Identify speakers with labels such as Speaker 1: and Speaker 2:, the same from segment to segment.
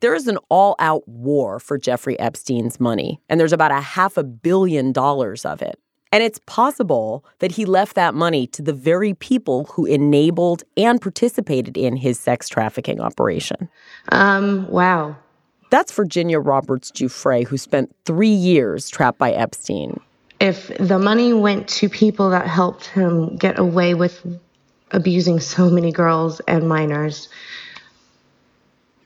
Speaker 1: There is an all-out war for Jeffrey Epstein's money, and there's about a half a billion dollars of it. And it's possible that he left that money to the very people who enabled and participated in his sex trafficking operation.
Speaker 2: Um, wow.
Speaker 1: That's Virginia Roberts Giuffre, who spent three years trapped by Epstein.
Speaker 2: If the money went to people that helped him get away with abusing so many girls and minors,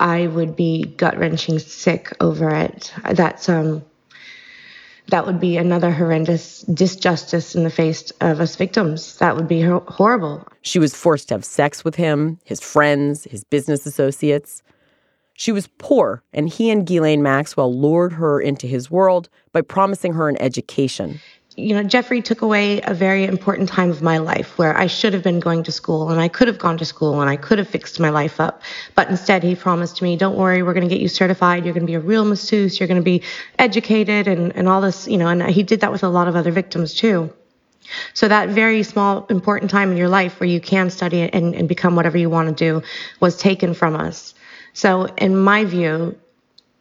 Speaker 2: I would be gut wrenching sick over it. That's um that would be another horrendous disjustice in the face of us victims. That would be horrible.
Speaker 1: She was forced to have sex with him, his friends, his business associates. She was poor, and he and Ghislaine Maxwell lured her into his world by promising her an education.
Speaker 2: You know, Jeffrey took away a very important time of my life where I should have been going to school and I could have gone to school and I could have fixed my life up. But instead, he promised me, don't worry, we're going to get you certified. You're going to be a real masseuse. You're going to be educated and, and all this, you know, and he did that with a lot of other victims too. So that very small, important time in your life where you can study and, and become whatever you want to do was taken from us. So, in my view,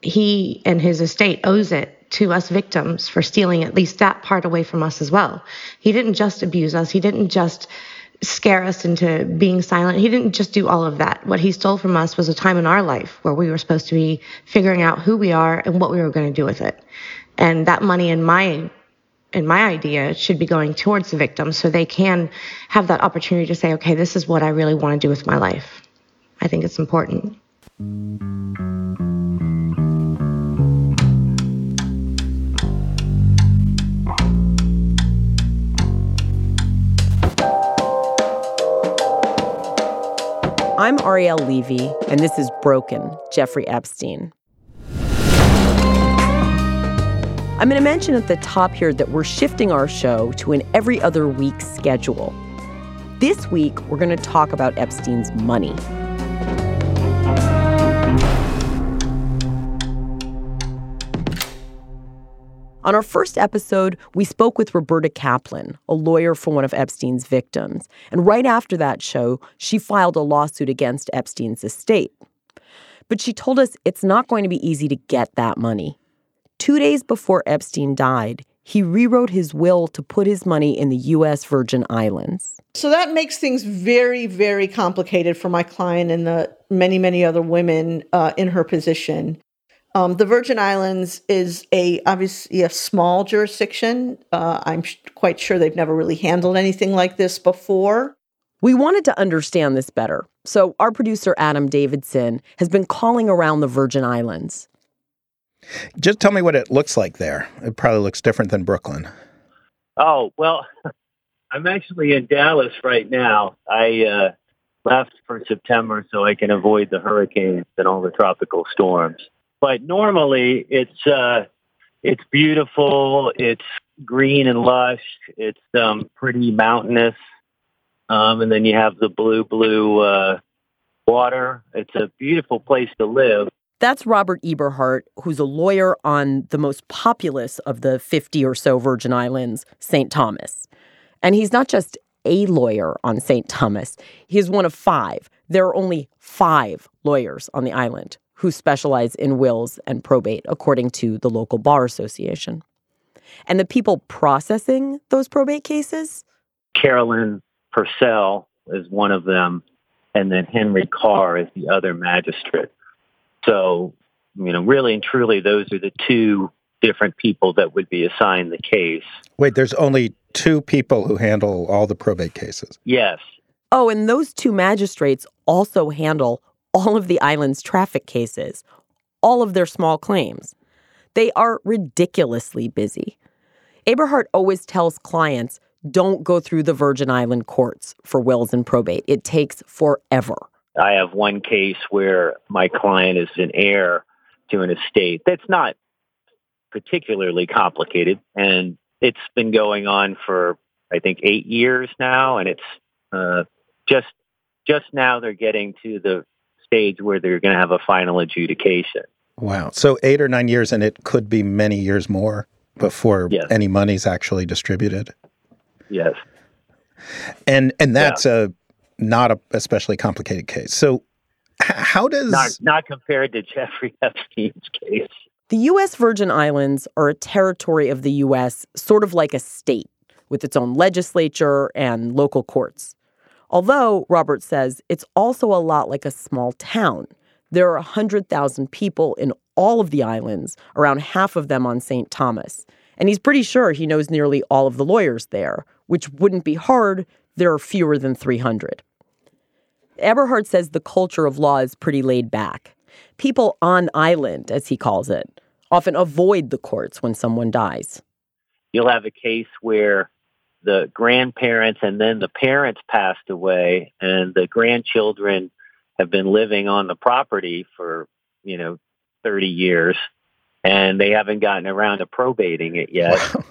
Speaker 2: he and his estate owes it to us victims for stealing at least that part away from us as well. He didn't just abuse us, he didn't just scare us into being silent. He didn't just do all of that. What he stole from us was a time in our life where we were supposed to be figuring out who we are and what we were going to do with it. And that money in my in my idea should be going towards the victims so they can have that opportunity to say, okay, this is what I really want to do with my life. I think it's important.
Speaker 1: I'm Ariel Levy, and this is Broken, Jeffrey Epstein. I'm going to mention at the top here that we're shifting our show to an every other week schedule. This week, we're going to talk about Epstein's money. On our first episode, we spoke with Roberta Kaplan, a lawyer for one of Epstein's victims. And right after that show, she filed a lawsuit against Epstein's estate. But she told us it's not going to be easy to get that money. Two days before Epstein died, he rewrote his will to put his money in the U.S. Virgin Islands.
Speaker 3: So that makes things very, very complicated for my client and the many, many other women uh, in her position. Um, the Virgin Islands is a obviously a small jurisdiction. Uh, I'm sh- quite sure they've never really handled anything like this before.
Speaker 1: We wanted to understand this better, so our producer Adam Davidson has been calling around the Virgin Islands.
Speaker 4: Just tell me what it looks like there. It probably looks different than Brooklyn.
Speaker 5: Oh well, I'm actually in Dallas right now. I uh, left for September so I can avoid the hurricanes and all the tropical storms. But normally it's uh, it's beautiful. It's green and lush. It's um, pretty mountainous. Um, and then you have the blue, blue uh, water. It's a beautiful place to live.
Speaker 1: That's Robert Eberhardt, who's a lawyer on the most populous of the 50 or so Virgin Islands, St. Thomas. And he's not just a lawyer on St. Thomas, he's one of five. There are only five lawyers on the island who specialize in wills and probate, according to the local bar association. And the people processing those probate cases?
Speaker 5: Carolyn Purcell is one of them, and then Henry Carr is the other magistrate. So, you know, really and truly, those are the two different people that would be assigned the case.
Speaker 4: Wait, there's only two people who handle all the probate cases?
Speaker 5: Yes.
Speaker 1: Oh, and those two magistrates also handle all of the island's traffic cases, all of their small claims. They are ridiculously busy. Eberhardt always tells clients don't go through the Virgin Island courts for wills and probate. It takes forever.
Speaker 5: I have one case where my client is an heir to an estate that's not particularly complicated, and it's been going on for I think eight years now, and it's uh, just just now they're getting to the stage where they're going to have a final adjudication.
Speaker 4: Wow. So eight or nine years, and it could be many years more before yes. any money's actually distributed.
Speaker 5: Yes.
Speaker 4: And and that's yeah. a not a especially complicated case. So how does
Speaker 5: not, not compared to Jeffrey Epstein's case.
Speaker 1: The U.S. Virgin Islands are a territory of the U.S., sort of like a state, with its own legislature and local courts. Although, Robert says, it's also a lot like a small town. There are 100,000 people in all of the islands, around half of them on St. Thomas. And he's pretty sure he knows nearly all of the lawyers there, which wouldn't be hard. There are fewer than 300. Eberhard says the culture of law is pretty laid back. People on island, as he calls it, often avoid the courts when someone dies.
Speaker 5: You'll have a case where the grandparents and then the parents passed away and the grandchildren have been living on the property for, you know, 30 years and they haven't gotten around to probating it yet. Wow.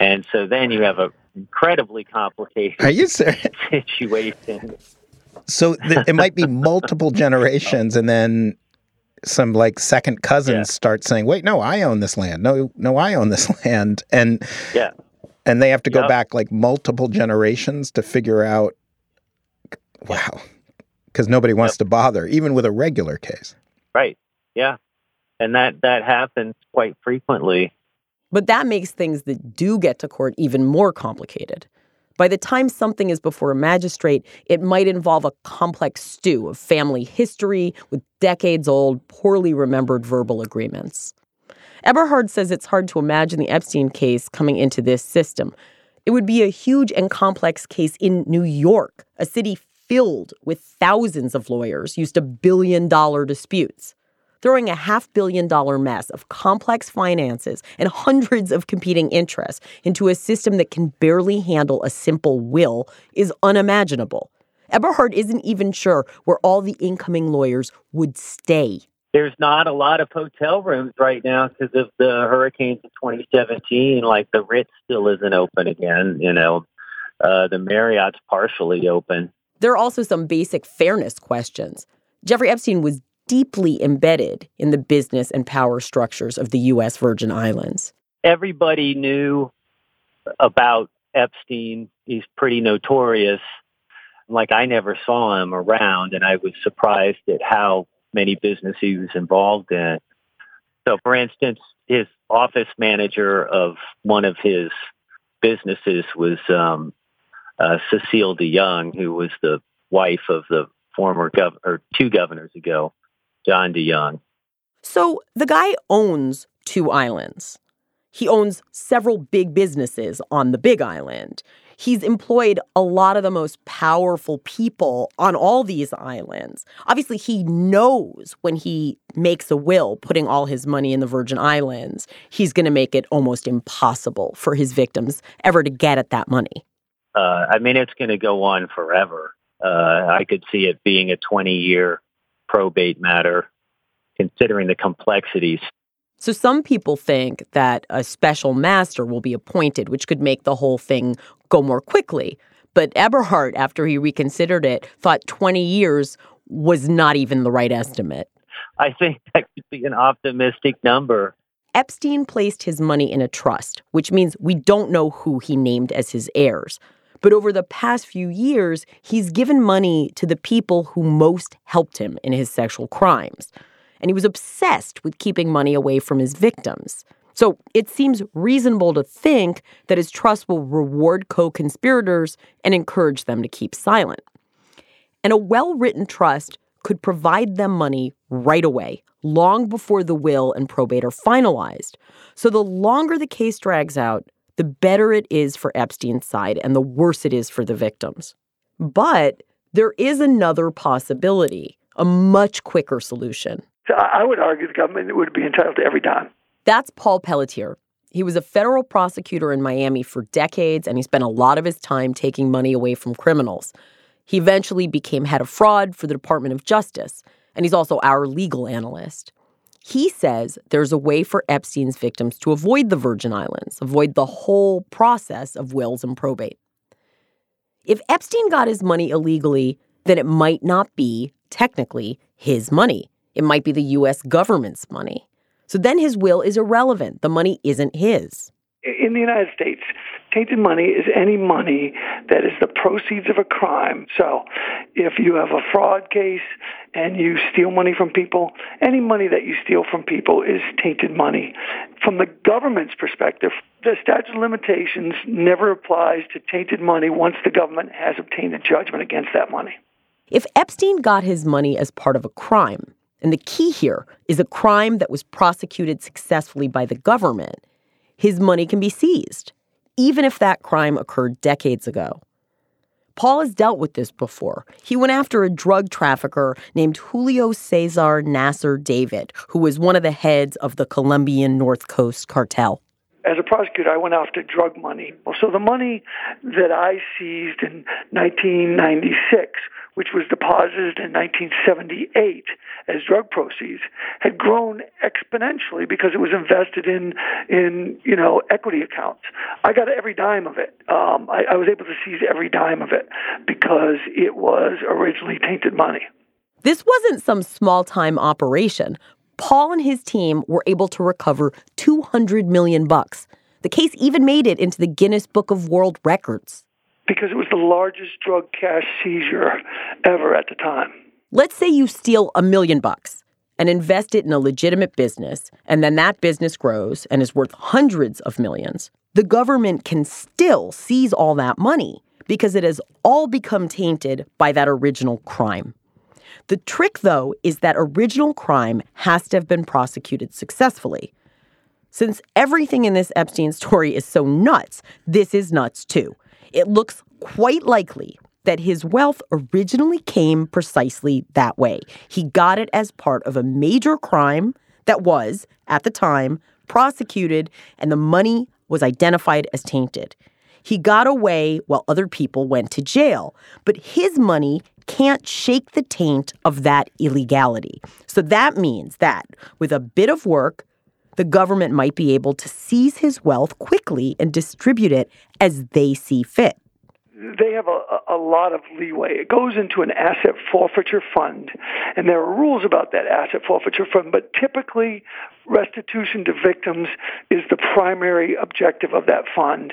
Speaker 5: And so then you have a incredibly complicated
Speaker 4: Are you serious?
Speaker 5: situation.
Speaker 4: So th- it might be multiple generations and then some like second cousins yeah. start saying, "Wait, no, I own this land. No, no, I own this land." And
Speaker 5: yeah.
Speaker 4: And they have to go yep. back like multiple generations to figure out wow. Cuz nobody wants yep. to bother even with a regular case.
Speaker 5: Right. Yeah. And that that happens quite frequently.
Speaker 1: But that makes things that do get to court even more complicated. By the time something is before a magistrate, it might involve a complex stew of family history with decades old, poorly remembered verbal agreements. Eberhard says it's hard to imagine the Epstein case coming into this system. It would be a huge and complex case in New York, a city filled with thousands of lawyers used to billion dollar disputes throwing a half billion dollar mess of complex finances and hundreds of competing interests into a system that can barely handle a simple will is unimaginable. Eberhard isn't even sure where all the incoming lawyers would stay.
Speaker 5: There's not a lot of hotel rooms right now because of the hurricanes of 2017. Like the Ritz still isn't open again. You know, uh, the Marriott's partially open.
Speaker 1: There are also some basic fairness questions. Jeffrey Epstein was deeply embedded in the business and power structures of the U.S. Virgin Islands.
Speaker 5: Everybody knew about Epstein. He's pretty notorious. Like, I never saw him around, and I was surprised at how many businesses he was involved in. So, for instance, his office manager of one of his businesses was um, uh, Cecile de Jongh, who was the wife of the former governor, or two governors ago, John de Jongh.
Speaker 1: So the guy owns two islands. He owns several big businesses on the big island. He's employed a lot of the most powerful people on all these islands. Obviously, he knows when he makes a will putting all his money in the Virgin Islands, he's going to make it almost impossible for his victims ever to get at that money.
Speaker 5: Uh, I mean, it's going to go on forever. Uh, I could see it being a 20 year probate matter, considering the complexities.
Speaker 1: So, some people think that a special master will be appointed, which could make the whole thing go more quickly. But Eberhard, after he reconsidered it, thought 20 years was not even the right estimate.
Speaker 5: I think that could be an optimistic number.
Speaker 1: Epstein placed his money in a trust, which means we don't know who he named as his heirs. But over the past few years, he's given money to the people who most helped him in his sexual crimes. And he was obsessed with keeping money away from his victims. So it seems reasonable to think that his trust will reward co conspirators and encourage them to keep silent. And a well written trust could provide them money right away, long before the will and probate are finalized. So the longer the case drags out, the better it is for Epstein's side and the worse it is for the victims. But there is another possibility, a much quicker solution.
Speaker 6: So I would argue the government would be entitled to every dime.
Speaker 1: That's Paul Pelletier. He was a federal prosecutor in Miami for decades, and he spent a lot of his time taking money away from criminals. He eventually became head of fraud for the Department of Justice, and he's also our legal analyst. He says there's a way for Epstein's victims to avoid the Virgin Islands, avoid the whole process of wills and probate. If Epstein got his money illegally, then it might not be, technically, his money. It might be the US government's money. So then his will is irrelevant. The money isn't his.
Speaker 6: In the United States, tainted money is any money that is the proceeds of a crime. So if you have a fraud case and you steal money from people, any money that you steal from people is tainted money. From the government's perspective, the statute of limitations never applies to tainted money once the government has obtained a judgment against that money.
Speaker 1: If Epstein got his money as part of a crime, and the key here is a crime that was prosecuted successfully by the government, his money can be seized even if that crime occurred decades ago. Paul has dealt with this before. He went after a drug trafficker named Julio Cesar Nasser David, who was one of the heads of the Colombian North Coast cartel.
Speaker 6: As a prosecutor, I went after drug money. So the money that I seized in 1996 which was deposited in 1978 as drug proceeds, had grown exponentially because it was invested in in you know equity accounts. I got every dime of it. Um, I, I was able to seize every dime of it because it was originally tainted money.
Speaker 1: This wasn't some small time operation. Paul and his team were able to recover 200 million bucks. The case even made it into the Guinness Book of World Records
Speaker 6: because it was the largest drug cash seizure ever at the time.
Speaker 1: Let's say you steal a million bucks and invest it in a legitimate business, and then that business grows and is worth hundreds of millions. The government can still seize all that money because it has all become tainted by that original crime. The trick, though, is that original crime has to have been prosecuted successfully. Since everything in this Epstein story is so nuts, this is nuts too it looks quite likely that his wealth originally came precisely that way. He got it as part of a major crime that was, at the time, prosecuted, and the money was identified as tainted. He got away while other people went to jail, but his money can't shake the taint of that illegality. So that means that with a bit of work, the government might be able to seize his wealth quickly and distribute it as they see fit.
Speaker 6: They have a, a lot of leeway. It goes into an asset forfeiture fund, and there are rules about that asset forfeiture fund, but typically restitution to victims is the primary objective of that fund.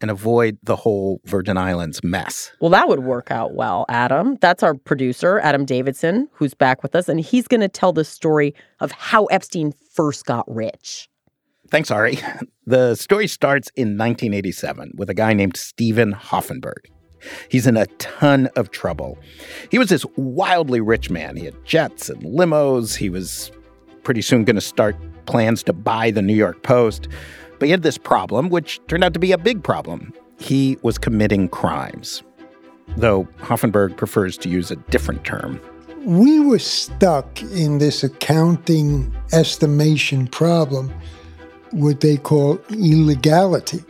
Speaker 4: and avoid the whole Virgin Islands mess.
Speaker 1: Well, that would work out well, Adam. That's our producer, Adam Davidson, who's back with us, and he's going to tell the story of how Epstein first got rich.
Speaker 4: Thanks, Ari. The story starts in 1987 with a guy named Steven Hoffenberg. He's in a ton of trouble. He was this wildly rich man. He had jets and limos. He was pretty soon going to start plans to buy the New York Post. But he had this problem, which turned out to be a big problem. He was committing crimes, though Hoffenberg prefers to use a different term.
Speaker 7: We were stuck in this accounting estimation problem, what they call illegality.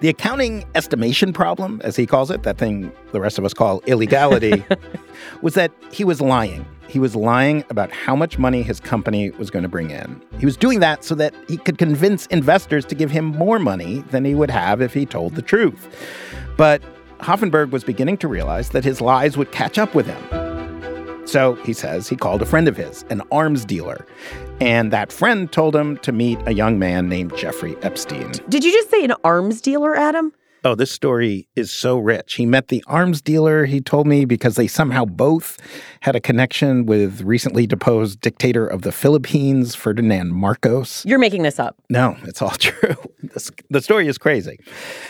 Speaker 4: The accounting estimation problem, as he calls it, that thing the rest of us call illegality, was that he was lying. He was lying about how much money his company was going to bring in. He was doing that so that he could convince investors to give him more money than he would have if he told the truth. But Hoffenberg was beginning to realize that his lies would catch up with him. So he says he called a friend of his, an arms dealer, and that friend told him to meet a young man named Jeffrey Epstein.
Speaker 1: Did you just say an arms dealer, Adam?
Speaker 4: Oh, this story is so rich. He met the arms dealer, he told me, because they somehow both had a connection with recently deposed dictator of the Philippines, Ferdinand Marcos.
Speaker 1: You're making this up.
Speaker 4: No, it's all true. This, the story is crazy.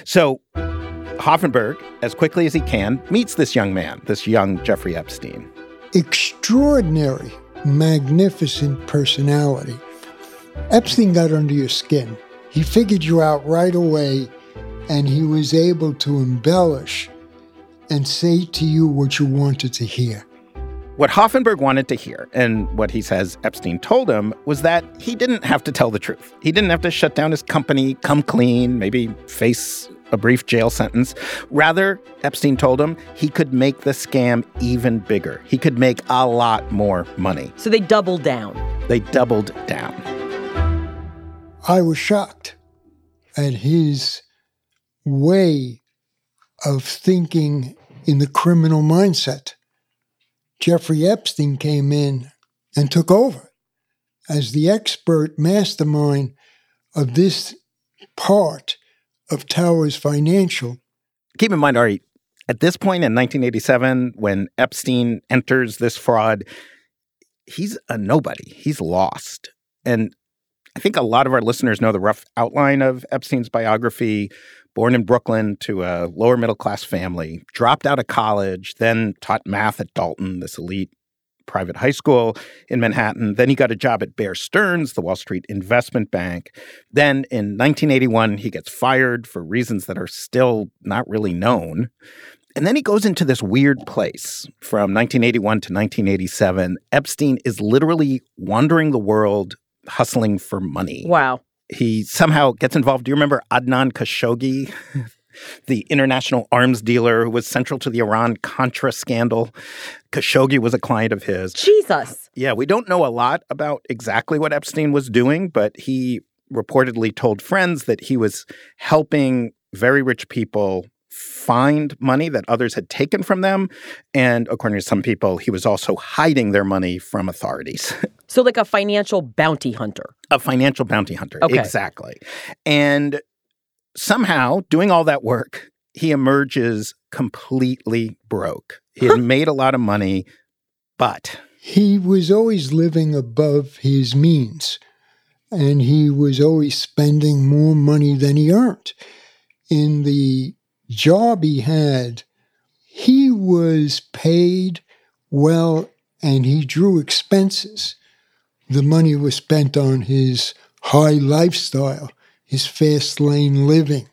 Speaker 4: So, Hoffenberg, as quickly as he can, meets this young man, this young Jeffrey Epstein.
Speaker 7: Extraordinary, magnificent personality. Epstein got under your skin. He figured you out right away and he was able to embellish and say to you what you wanted to hear.
Speaker 4: What Hoffenberg wanted to hear, and what he says Epstein told him, was that he didn't have to tell the truth. He didn't have to shut down his company, come clean, maybe face a brief jail sentence. Rather, Epstein told him he could make the scam even bigger. He could make a lot more money.
Speaker 1: So they doubled down.
Speaker 4: They doubled down.
Speaker 7: I was shocked at his way of thinking in the criminal mindset. Jeffrey Epstein came in and took over as the expert mastermind of this part of Towers Financial.
Speaker 4: Keep in mind, Ari, at this point in 1987, when Epstein enters this fraud, he's a nobody. He's lost. And I think a lot of our listeners know the rough outline of Epstein's biography born in Brooklyn to a lower middle class family, dropped out of college, then taught math at Dalton, this elite private high school in Manhattan. Then he got a job at Bear Stearns, the Wall Street investment bank. Then in 1981, he gets fired for reasons that are still not really known. And then he goes into this weird place from 1981 to 1987. Epstein is literally wandering the world hustling for money.
Speaker 1: Wow
Speaker 4: he somehow gets involved. Do you remember Adnan Khashoggi, the international arms dealer who was central to the Iran Contra scandal? Khashoggi was a client of his.
Speaker 1: Jesus.
Speaker 4: Yeah, we don't know a lot about exactly what Epstein was doing, but he reportedly told friends that he was helping very rich people find money that others had taken from them. And according to some people, he was also hiding their money from authorities.
Speaker 1: so, like a financial bounty hunter.
Speaker 4: A financial bounty hunter.
Speaker 1: Okay.
Speaker 4: Exactly. And somehow, doing all that work, he emerges completely broke. He had made a lot of money, but.
Speaker 7: He was always living above his means, and he was always spending more money than he earned. In the job he had, he was paid well and he drew expenses. The money was spent on his high lifestyle, his fast lane living.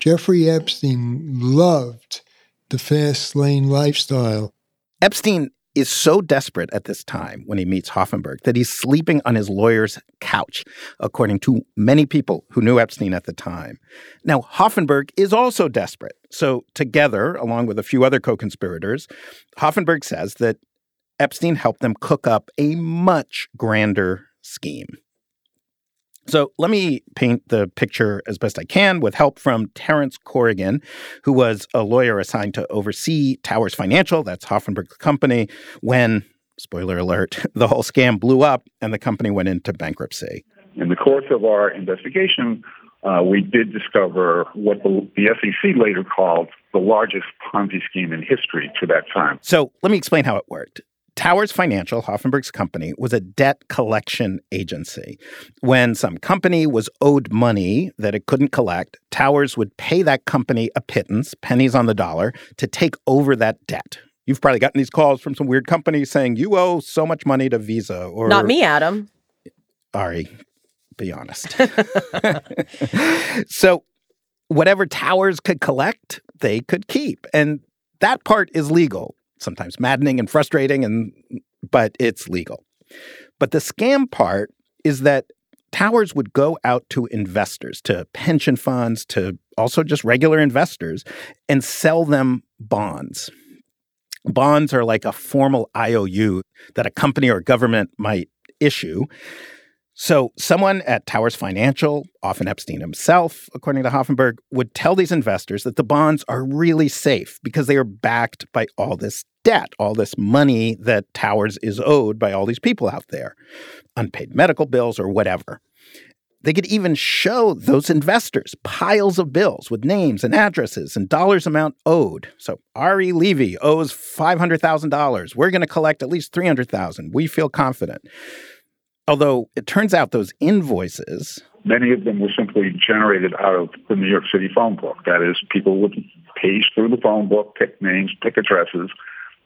Speaker 7: Jeffrey Epstein loved the fast lane lifestyle.
Speaker 4: Epstein is so desperate at this time when he meets Hoffenberg that he's sleeping on his lawyer's couch, according to many people who knew Epstein at the time. Now, Hoffenberg is also desperate. So, together, along with a few other co conspirators, Hoffenberg says that Epstein helped them cook up a much grander scheme. So let me paint the picture as best I can with help from Terence Corrigan, who was a lawyer assigned to oversee Towers Financial, that's Hoffenberg's company, when, spoiler alert, the whole scam blew up and the company went into bankruptcy.
Speaker 8: In the course of our investigation, uh, we did discover what the, the SEC later called the largest Ponzi scheme in history to that time.
Speaker 4: So let me explain how it worked. Towers Financial, Hoffenberg's company, was a debt collection agency. When some company was owed money that it couldn't collect, Towers would pay that company a pittance, pennies on the dollar, to take over that debt. You've probably gotten these calls from some weird company saying you owe so much money to Visa or
Speaker 1: Not me, Adam.
Speaker 4: Ari, be honest. so whatever Towers could collect, they could keep. And that part is legal sometimes maddening and frustrating and but it's legal. But the scam part is that Towers would go out to investors, to pension funds, to also just regular investors and sell them bonds. Bonds are like a formal IOU that a company or government might issue. So, someone at Towers Financial, often Epstein himself, according to Hoffenberg, would tell these investors that the bonds are really safe because they are backed by all this debt, all this money that Towers is owed by all these people out there, unpaid medical bills or whatever. They could even show those investors piles of bills with names and addresses and dollars amount owed. So Ari Levy owes $500,000. We're going to collect at least 300,000. We feel confident. Although it turns out those invoices.
Speaker 8: Many of them were simply generated out of the New York City phone book. That is, people would page through the phone book, pick names, pick addresses,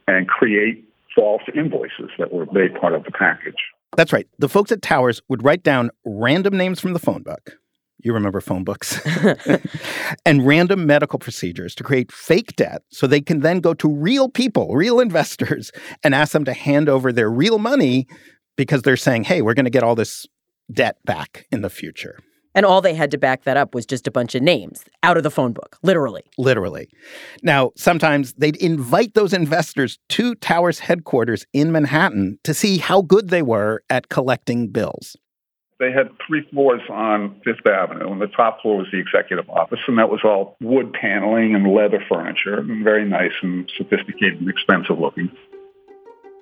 Speaker 8: and create false invoices that were made part of the package.
Speaker 4: That's right. The folks at Towers would write down random names from the phone book. You remember phone books. and random medical procedures to create fake debt so they can then go to real people, real investors, and ask them to hand over their real money because they're saying, hey, we're going to get all this debt back in the future.
Speaker 1: And all they had to back that up was just a bunch of names out of the phone book, literally.
Speaker 4: Literally. Now, sometimes they'd invite those investors to Towers headquarters in Manhattan to see how good they were at collecting bills.
Speaker 8: They had three floors on Fifth Avenue, and the top floor was the executive office, and that was all wood paneling and leather furniture, and very nice and sophisticated and expensive looking.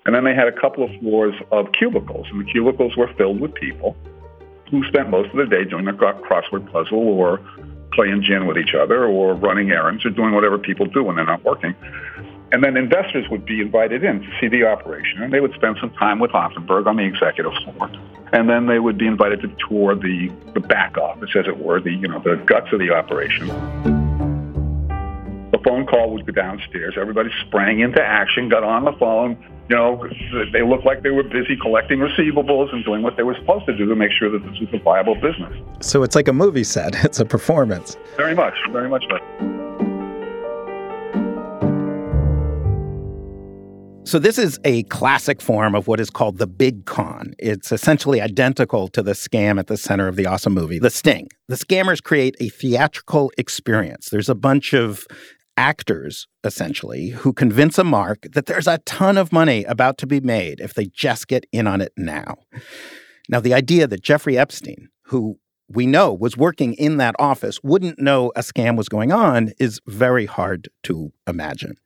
Speaker 8: And then they had a couple of floors of cubicles, and the cubicles were filled with people who spent most of the day doing a crossword puzzle or playing gin with each other or running errands or doing whatever people do when they're not working. And then investors would be invited in to see the operation, and they would spend some time with Hoffenberg on the executive floor. And then they would be invited to tour the, the back office, as it were, the you know the guts of the operation. The phone call would go downstairs. Everybody sprang into action, got on the phone, you know, they looked like they were busy collecting receivables and doing what they were supposed to do to make sure that this was a viable business.
Speaker 4: So it's like a movie set, it's a performance.
Speaker 8: Very much, very much like.
Speaker 4: So, this is a classic form of what is called the big con. It's essentially identical to the scam at the center of the awesome movie, The Sting. The scammers create a theatrical experience. There's a bunch of actors, essentially, who convince a mark that there's a ton of money about to be made if they just get in on it now. Now, the idea that Jeffrey Epstein, who we know was working in that office, wouldn't know a scam was going on is very hard to imagine.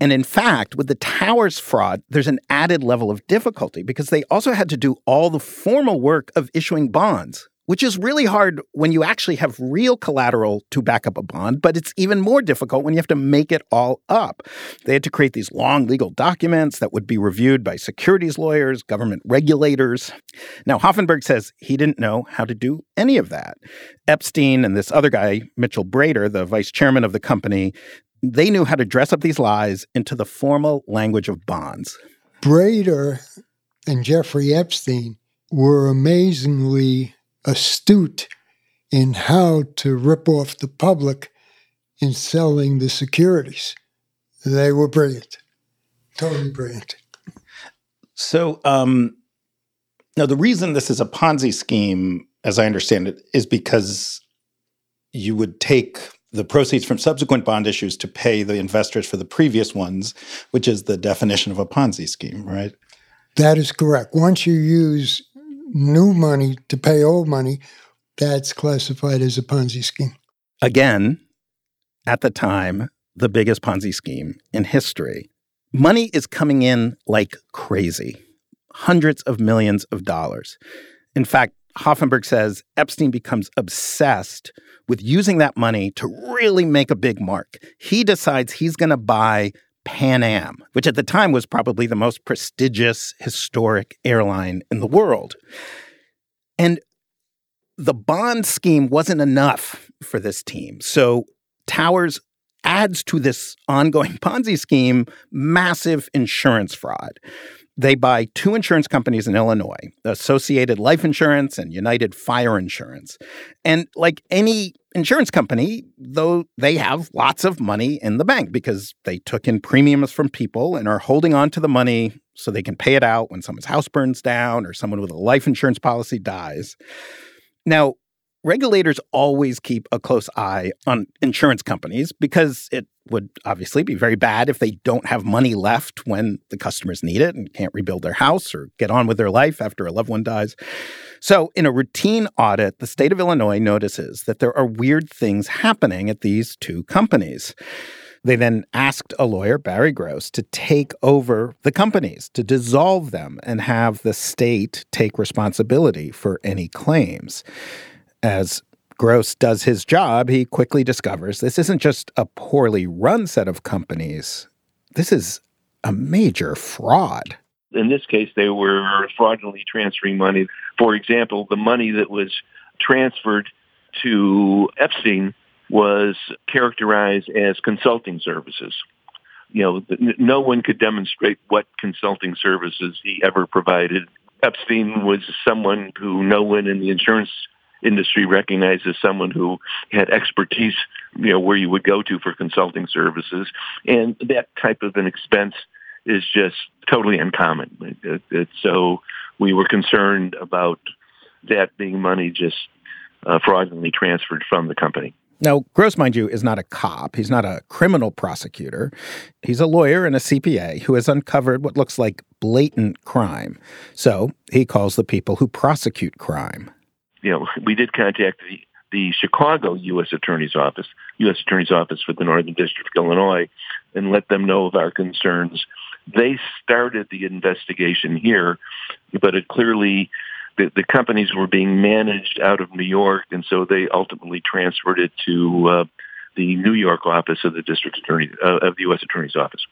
Speaker 4: And in fact, with the Towers fraud, there's an added level of difficulty because they also had to do all the formal work of issuing bonds, which is really hard when you actually have real collateral to back up a bond, but it's even more difficult when you have to make it all up. They had to create these long legal documents that would be reviewed by securities lawyers, government regulators. Now, Hoffenberg says he didn't know how to do any of that. Epstein and this other guy, Mitchell Brader, the vice chairman of the company, they knew how to dress up these lies into the formal language of bonds.
Speaker 7: Brader and Jeffrey Epstein were amazingly astute in how to rip off the public in selling the securities. They were brilliant, totally brilliant.
Speaker 4: So, um, now the reason this is a Ponzi scheme, as I understand it, is because you would take the proceeds from subsequent bond issues to pay the investors for the previous ones, which is the definition of a Ponzi scheme, right?
Speaker 7: That is correct. Once you use new money to pay old money, that's classified as a Ponzi scheme.
Speaker 4: Again, at the time, the biggest Ponzi scheme in history. Money is coming in like crazy hundreds of millions of dollars. In fact, Hoffenberg says Epstein becomes obsessed with using that money to really make a big mark. He decides he's going to buy Pan Am, which at the time was probably the most prestigious historic airline in the world. And the bond scheme wasn't enough for this team. So Towers adds to this ongoing Ponzi scheme massive insurance fraud. They buy two insurance companies in Illinois, Associated Life Insurance and United Fire Insurance. And like any insurance company, though they have lots of money in the bank because they took in premiums from people and are holding on to the money so they can pay it out when someone's house burns down or someone with a life insurance policy dies. Now, regulators always keep a close eye on insurance companies because it would obviously be very bad if they don't have money left when the customers need it and can't rebuild their house or get on with their life after a loved one dies. So, in a routine audit, the state of Illinois notices that there are weird things happening at these two companies. They then asked a lawyer, Barry Gross, to take over the companies, to dissolve them, and have the state take responsibility for any claims. As Gross does his job, he quickly discovers this isn't just a poorly run set of companies, this is a major fraud.
Speaker 9: In this case, they were fraudulently transferring money. For example, the money that was transferred to Epstein was characterized as consulting services. You know, no one could demonstrate what consulting services he ever provided. Epstein was someone who no one in the insurance industry recognized as someone who had expertise, you know, where you would go to for consulting services. And that type of an expense is just totally uncommon. It, it, so we were concerned about that being money just uh, fraudulently transferred from the company.
Speaker 4: Now, Gross, mind you, is not a cop. He's not a criminal prosecutor. He's a lawyer and a CPA who has uncovered what looks like blatant crime. So he calls the people who prosecute crime
Speaker 9: you know, we did contact the, the Chicago U.S. Attorney's Office, U.S. Attorney's Office for the Northern District of Illinois, and let them know of our concerns. They started the investigation here, but it clearly the, the companies were being managed out of New York, and so they ultimately transferred it to uh, the New York office of the district attorney uh, of the U.S. Attorney's Office.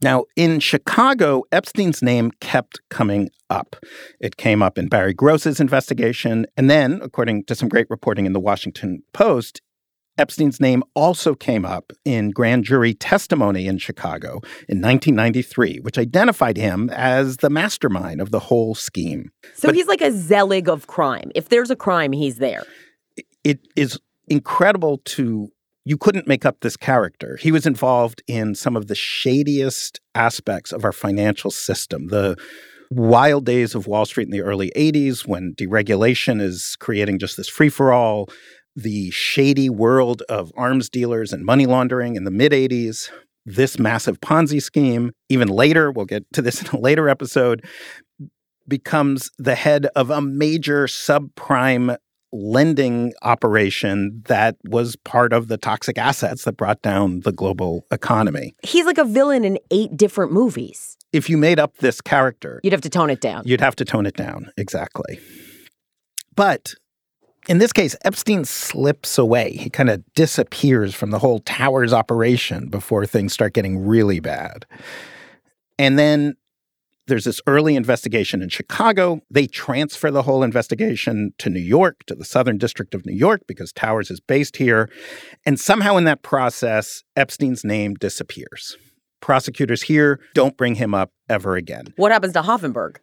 Speaker 4: Now, in Chicago, Epstein's name kept coming up. It came up in Barry Gross's investigation. And then, according to some great reporting in the Washington Post, Epstein's name also came up in grand jury testimony in Chicago in 1993, which identified him as the mastermind of the whole scheme.
Speaker 1: So but he's like a Zelig of crime. If there's a crime, he's there.
Speaker 4: It is incredible to you couldn't make up this character. He was involved in some of the shadiest aspects of our financial system. The wild days of Wall Street in the early 80s when deregulation is creating just this free for all, the shady world of arms dealers and money laundering in the mid 80s, this massive Ponzi scheme, even later, we'll get to this in a later episode, becomes the head of a major subprime lending operation that was part of the toxic assets that brought down the global economy.
Speaker 1: He's like a villain in eight different movies.
Speaker 4: If you made up this character,
Speaker 1: you'd have to tone it down.
Speaker 4: You'd have to tone it down, exactly. But in this case, Epstein slips away. He kind of disappears from the whole Towers operation before things start getting really bad. And then there's this early investigation in Chicago. They transfer the whole investigation to New York, to the Southern District of New York, because Towers is based here. And somehow in that process, Epstein's name disappears. Prosecutors here don't bring him up ever again.
Speaker 1: What happens to Hoffenberg?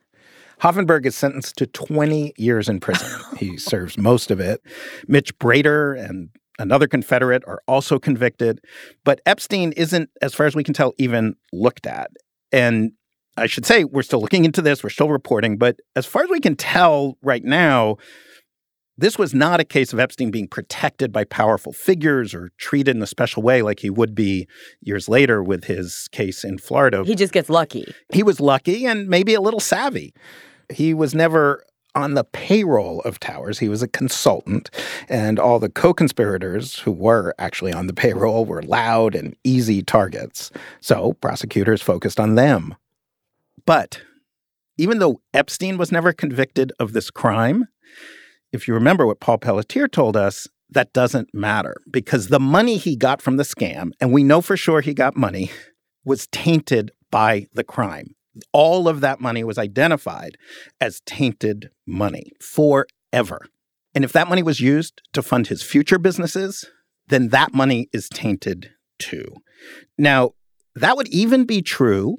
Speaker 4: Hoffenberg is sentenced to 20 years in prison. he serves most of it. Mitch Brader and another Confederate are also convicted. But Epstein isn't, as far as we can tell, even looked at. And I should say we're still looking into this, we're still reporting, but as far as we can tell right now, this was not a case of Epstein being protected by powerful figures or treated in a special way like he would be years later with his case in Florida.
Speaker 1: He just gets lucky.
Speaker 4: He was lucky and maybe a little savvy. He was never on the payroll of Towers. He was a consultant, and all the co conspirators who were actually on the payroll were loud and easy targets. So prosecutors focused on them. But even though Epstein was never convicted of this crime, if you remember what Paul Pelletier told us, that doesn't matter because the money he got from the scam, and we know for sure he got money, was tainted by the crime. All of that money was identified as tainted money forever. And if that money was used to fund his future businesses, then that money is tainted too. Now, that would even be true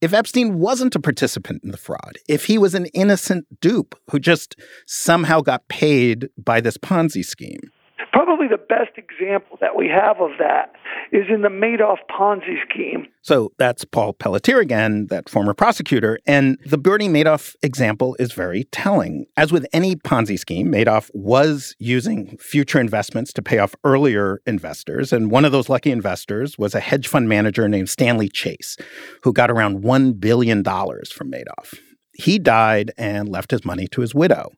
Speaker 4: if Epstein wasn't a participant in the fraud, if he was an innocent dupe who just somehow got paid by this Ponzi scheme.
Speaker 6: Probably the best example that we have of that is in the Madoff Ponzi scheme.
Speaker 4: So that's Paul Pelletier again, that former prosecutor. And the Bernie Madoff example is very telling. As with any Ponzi scheme, Madoff was using future investments to pay off earlier investors. And one of those lucky investors was a hedge fund manager named Stanley Chais, who got around $1 billion from Madoff. He died and left his money to his widow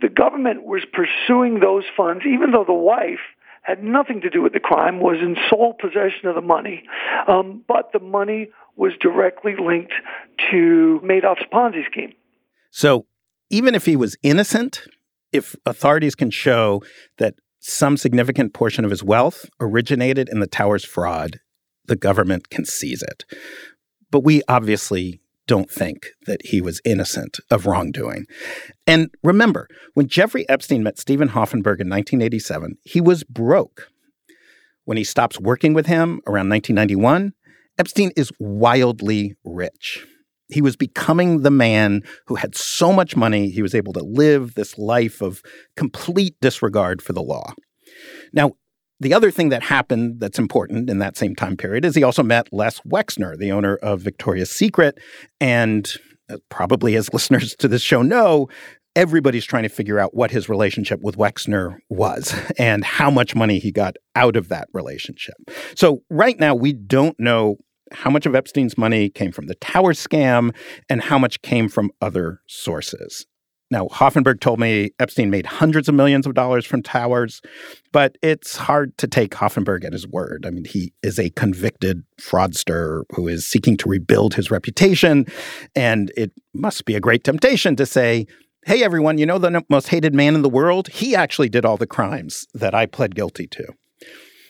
Speaker 6: the government was pursuing those funds, even though the wife had nothing to do with the crime, was in sole possession of the money, um, but the money was directly linked to Madoff's Ponzi scheme.
Speaker 4: So even if he was innocent, if authorities can show that some significant portion of his wealth originated in the tower's fraud, the government can seize it. But we obviously don't think that he was innocent of wrongdoing. And remember, when Jeffrey Epstein met Stephen Hoffenberg in 1987, he was broke. When he stops working with him around 1991, Epstein is wildly rich. He was becoming the man who had so much money, he was able to live this life of complete disregard for the law. Now, the other thing that happened that's important in that same time period is he also met Les Wexner, the owner of Victoria's Secret. And uh, probably as listeners to this show know, everybody's trying to figure out what his relationship with Wexner was and how much money he got out of that relationship. So, right now, we don't know how much of Epstein's money came from the tower scam and how much came from other sources. Now, Hoffenberg told me Epstein made hundreds of millions of dollars from towers, but it's hard to take Hoffenberg at his word. I mean, he is a convicted fraudster who is seeking to rebuild his reputation. And it must be a great temptation to say, hey, everyone, you know the most hated man in the world? He actually did all the crimes that I pled guilty to.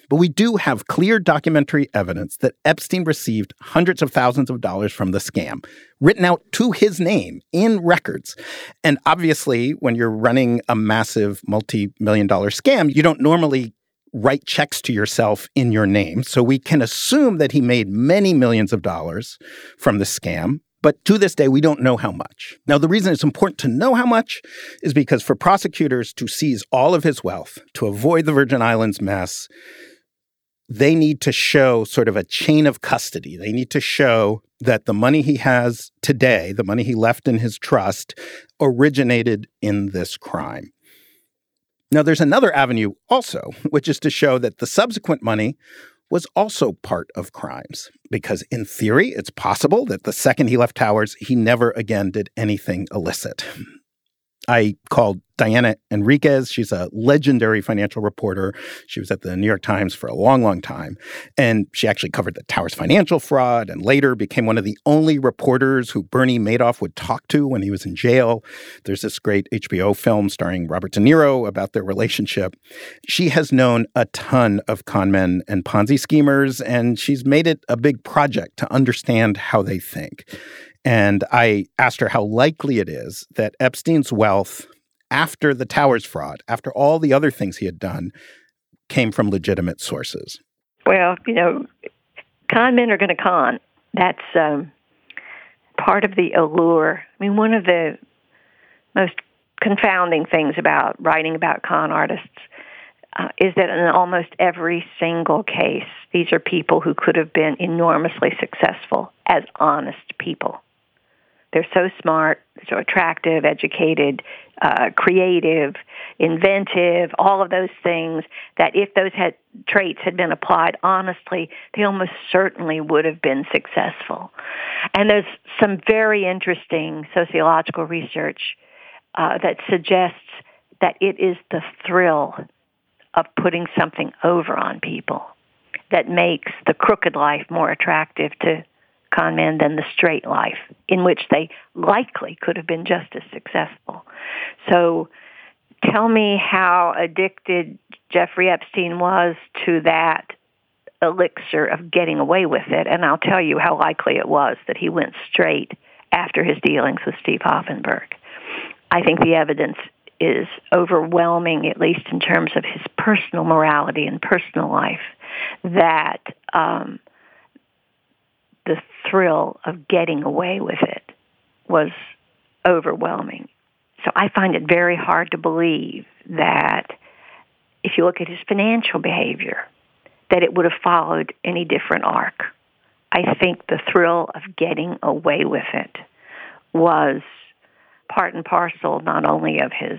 Speaker 4: But we do have clear documentary evidence that Epstein received hundreds of thousands of dollars from the scam, written out to his name in records. And obviously, when you're running a massive multi million dollar scam, you don't normally write checks to yourself in your name. So we can assume that he made many millions of dollars from the scam. But to this day, we don't know how much. Now, the reason it's important to know how much is because for prosecutors to seize all of his wealth, to avoid the Virgin Islands mess, they need to show sort of a chain of custody. They need to show that the money he has today, the money he left in his trust, originated in this crime. Now, there's another avenue also, which is to show that the subsequent money was also part of crimes. Because in theory, it's possible that the second he left Towers, he never again did anything illicit. I called Diana Henriques. She's a legendary financial reporter. She was at the New York Times for a long, long time. And she actually covered the Towers financial fraud and later became one of the only reporters who Bernie Madoff would talk to when he was in jail. There's this great HBO film starring Robert De Niro about their relationship. She has known a ton of con men and Ponzi schemers, and she's made it a big project to understand how they think. And I asked her how likely it is that Epstein's wealth after the Towers fraud, after all the other things he had done, came from legitimate sources.
Speaker 10: Well, you know, con men are going to con. That's um, part of the allure. I mean, one of the most confounding things about writing about con artists uh, is that in almost every single case, these are people who could have been enormously successful as honest people. They're so smart, so attractive, educated, uh, creative, inventive, all of those things that if those had, traits had been applied honestly, they almost certainly would have been successful. And there's some very interesting sociological research uh, that suggests that it is the thrill of putting something over on people that makes the crooked life more attractive to con men than the straight life, in which they likely could have been just as successful. So tell me how addicted Jeffrey Epstein was to that elixir of getting away with it, and I'll tell you how likely it was that he went straight after his dealings with Steve Hoffenberg. I think the evidence is overwhelming, at least in terms of his personal morality and personal life, that um, the thrill of getting away with it was overwhelming. So I find it very hard to believe that if you look at his financial behavior, that it would have followed any different arc. I think the thrill of getting away with it was part and parcel not only of his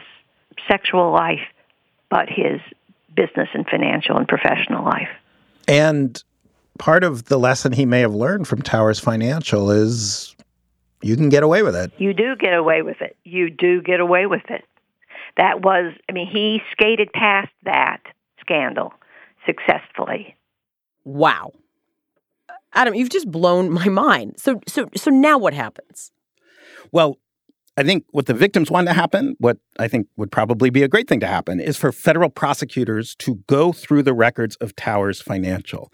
Speaker 10: sexual life, but his business and financial and professional life.
Speaker 4: And part of the lesson he may have learned from Towers Financial is you can get away with it.
Speaker 10: You do get away with it. You do get away with it. That was, I mean, he skated past that scandal successfully.
Speaker 1: Wow. Adam, you've just blown my mind. So so so now what happens?
Speaker 4: Well, I think what the victims want to happen, what I think would probably be a great thing to happen, is for federal prosecutors to go through the records of Towers Financial.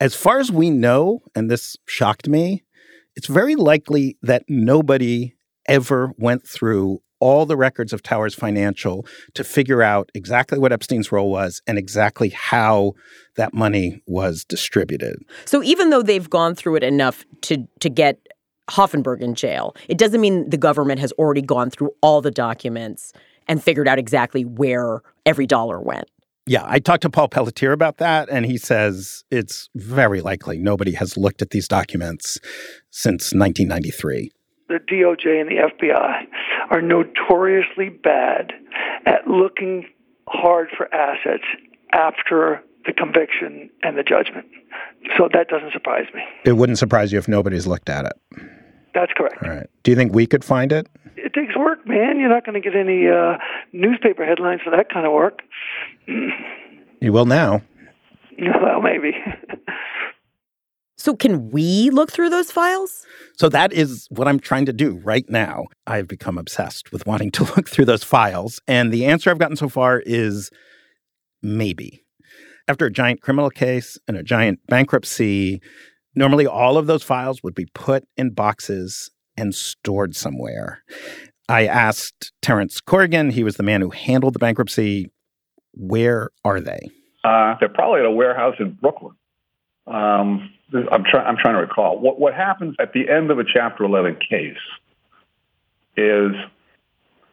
Speaker 4: As far as we know, and this shocked me, it's very likely that nobody ever went through all the records of Towers Financial to figure out exactly what Epstein's role was and exactly how that money was distributed.
Speaker 1: So even though they've gone through it enough to to get Hoffenberg in jail, it doesn't mean the government has already gone through all the documents and figured out exactly where every dollar went.
Speaker 4: Yeah, I talked to Paul Pelletier about that, and he says it's very likely nobody has looked at these documents since 1993
Speaker 6: the DOJ and the FBI are notoriously bad at looking hard for assets after the conviction and the judgment. So that doesn't surprise me.
Speaker 4: It wouldn't surprise you if nobody's looked at it.
Speaker 6: That's correct.
Speaker 4: All right. Do you think we could find it?
Speaker 6: It takes work, man. You're not going to get any uh, newspaper headlines for that kind of work.
Speaker 4: You will now.
Speaker 6: Well, maybe.
Speaker 1: So, can we look through those files?
Speaker 4: So, that is what I'm trying to do right now. I've become obsessed with wanting to look through those files. And the answer I've gotten so far is maybe. After a giant criminal case and a giant bankruptcy, normally all of those files would be put in boxes and stored somewhere. I asked Terrence Corrigan, he was the man who handled the bankruptcy, where are they?
Speaker 8: Uh, they're probably at a warehouse in Brooklyn. Um, I'm trying. I'm trying to recall what what happens at the end of a Chapter 11 case is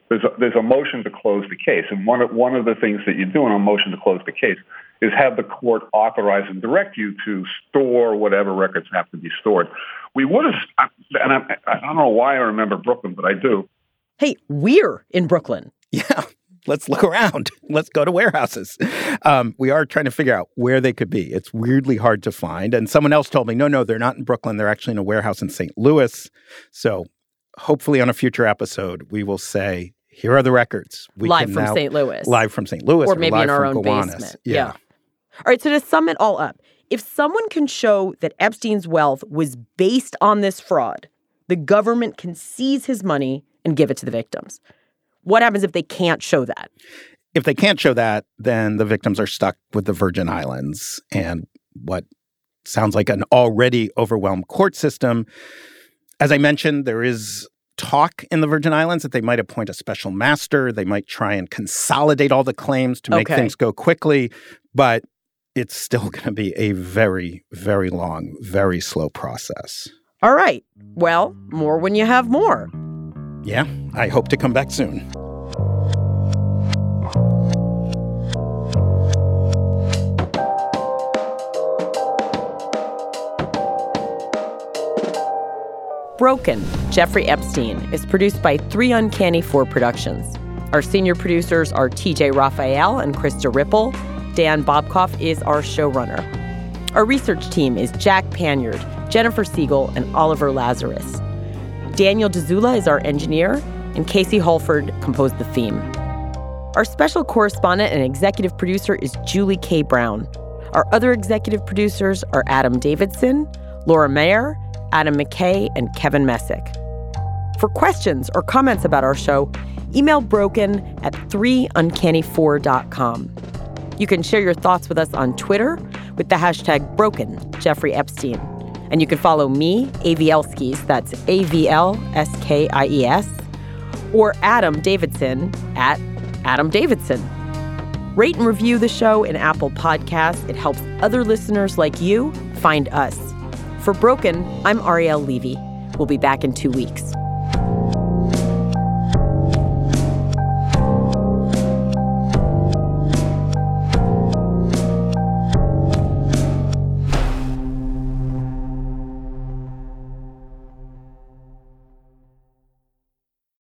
Speaker 8: there's a, there's a motion to close the case, and one of one of the things that you do in a motion to close the case is have the court authorize and direct you to store whatever records have to be stored. We would have, and I, I don't know why I remember Brooklyn, but I do.
Speaker 1: Hey, we're in Brooklyn.
Speaker 4: Yeah let's look around. Let's go to warehouses. Um, we are trying to figure out where they could be. It's weirdly hard to find. And someone else told me, no, no, they're not in Brooklyn. They're actually in a warehouse in St. Louis. So hopefully on a future episode, we will say, here are the records.
Speaker 1: We live from St. Louis.
Speaker 4: Live from St. Louis.
Speaker 1: Or, or maybe in our own
Speaker 4: Gowanus.
Speaker 1: basement.
Speaker 4: Yeah.
Speaker 1: yeah. All right. So to sum it all up, if someone can show that Epstein's wealth was based on this fraud, the government can seize his money and give it to the victims. What happens if they can't show that?
Speaker 4: If they can't show that, then the victims are stuck with the Virgin Islands and what sounds like an already overwhelmed court system. As I mentioned, there is talk in the Virgin Islands that they might appoint a special master. They might try and consolidate all the claims to make
Speaker 1: Okay.
Speaker 4: things go quickly, but it's still going to be a very, very long, very slow process.
Speaker 1: All right. Well, more when you have more.
Speaker 4: Yeah, I hope to come back soon.
Speaker 1: Broken, Jeffrey Epstein, is produced by Three Uncanny Four Productions. Our senior producers are TJ Raphael and Krista Ripple. Dan Bobkoff is our showrunner. Our research team is Jack Panyard, Jennifer Siegel, and Oliver Lazarus. Daniel DeZula is our engineer, and Casey Holford composed the theme. Our special correspondent and executive producer is Julie K. Brown. Our other executive producers are Adam Davidson, Laura Mayer, Adam McKay, and Kevin Messick. For questions or comments about our show, email broken at 3uncanny4.com. You can share your thoughts with us on Twitter with the hashtag broken Jeffrey Epstein. And you can follow me, AVLskies, that's A V L S K I E S, or Adam Davidson at Adam Davidson. Rate and review the show in Apple Podcasts. It helps other listeners like you find us. For Broken, I'm Ariel Levy. We'll be back in two weeks.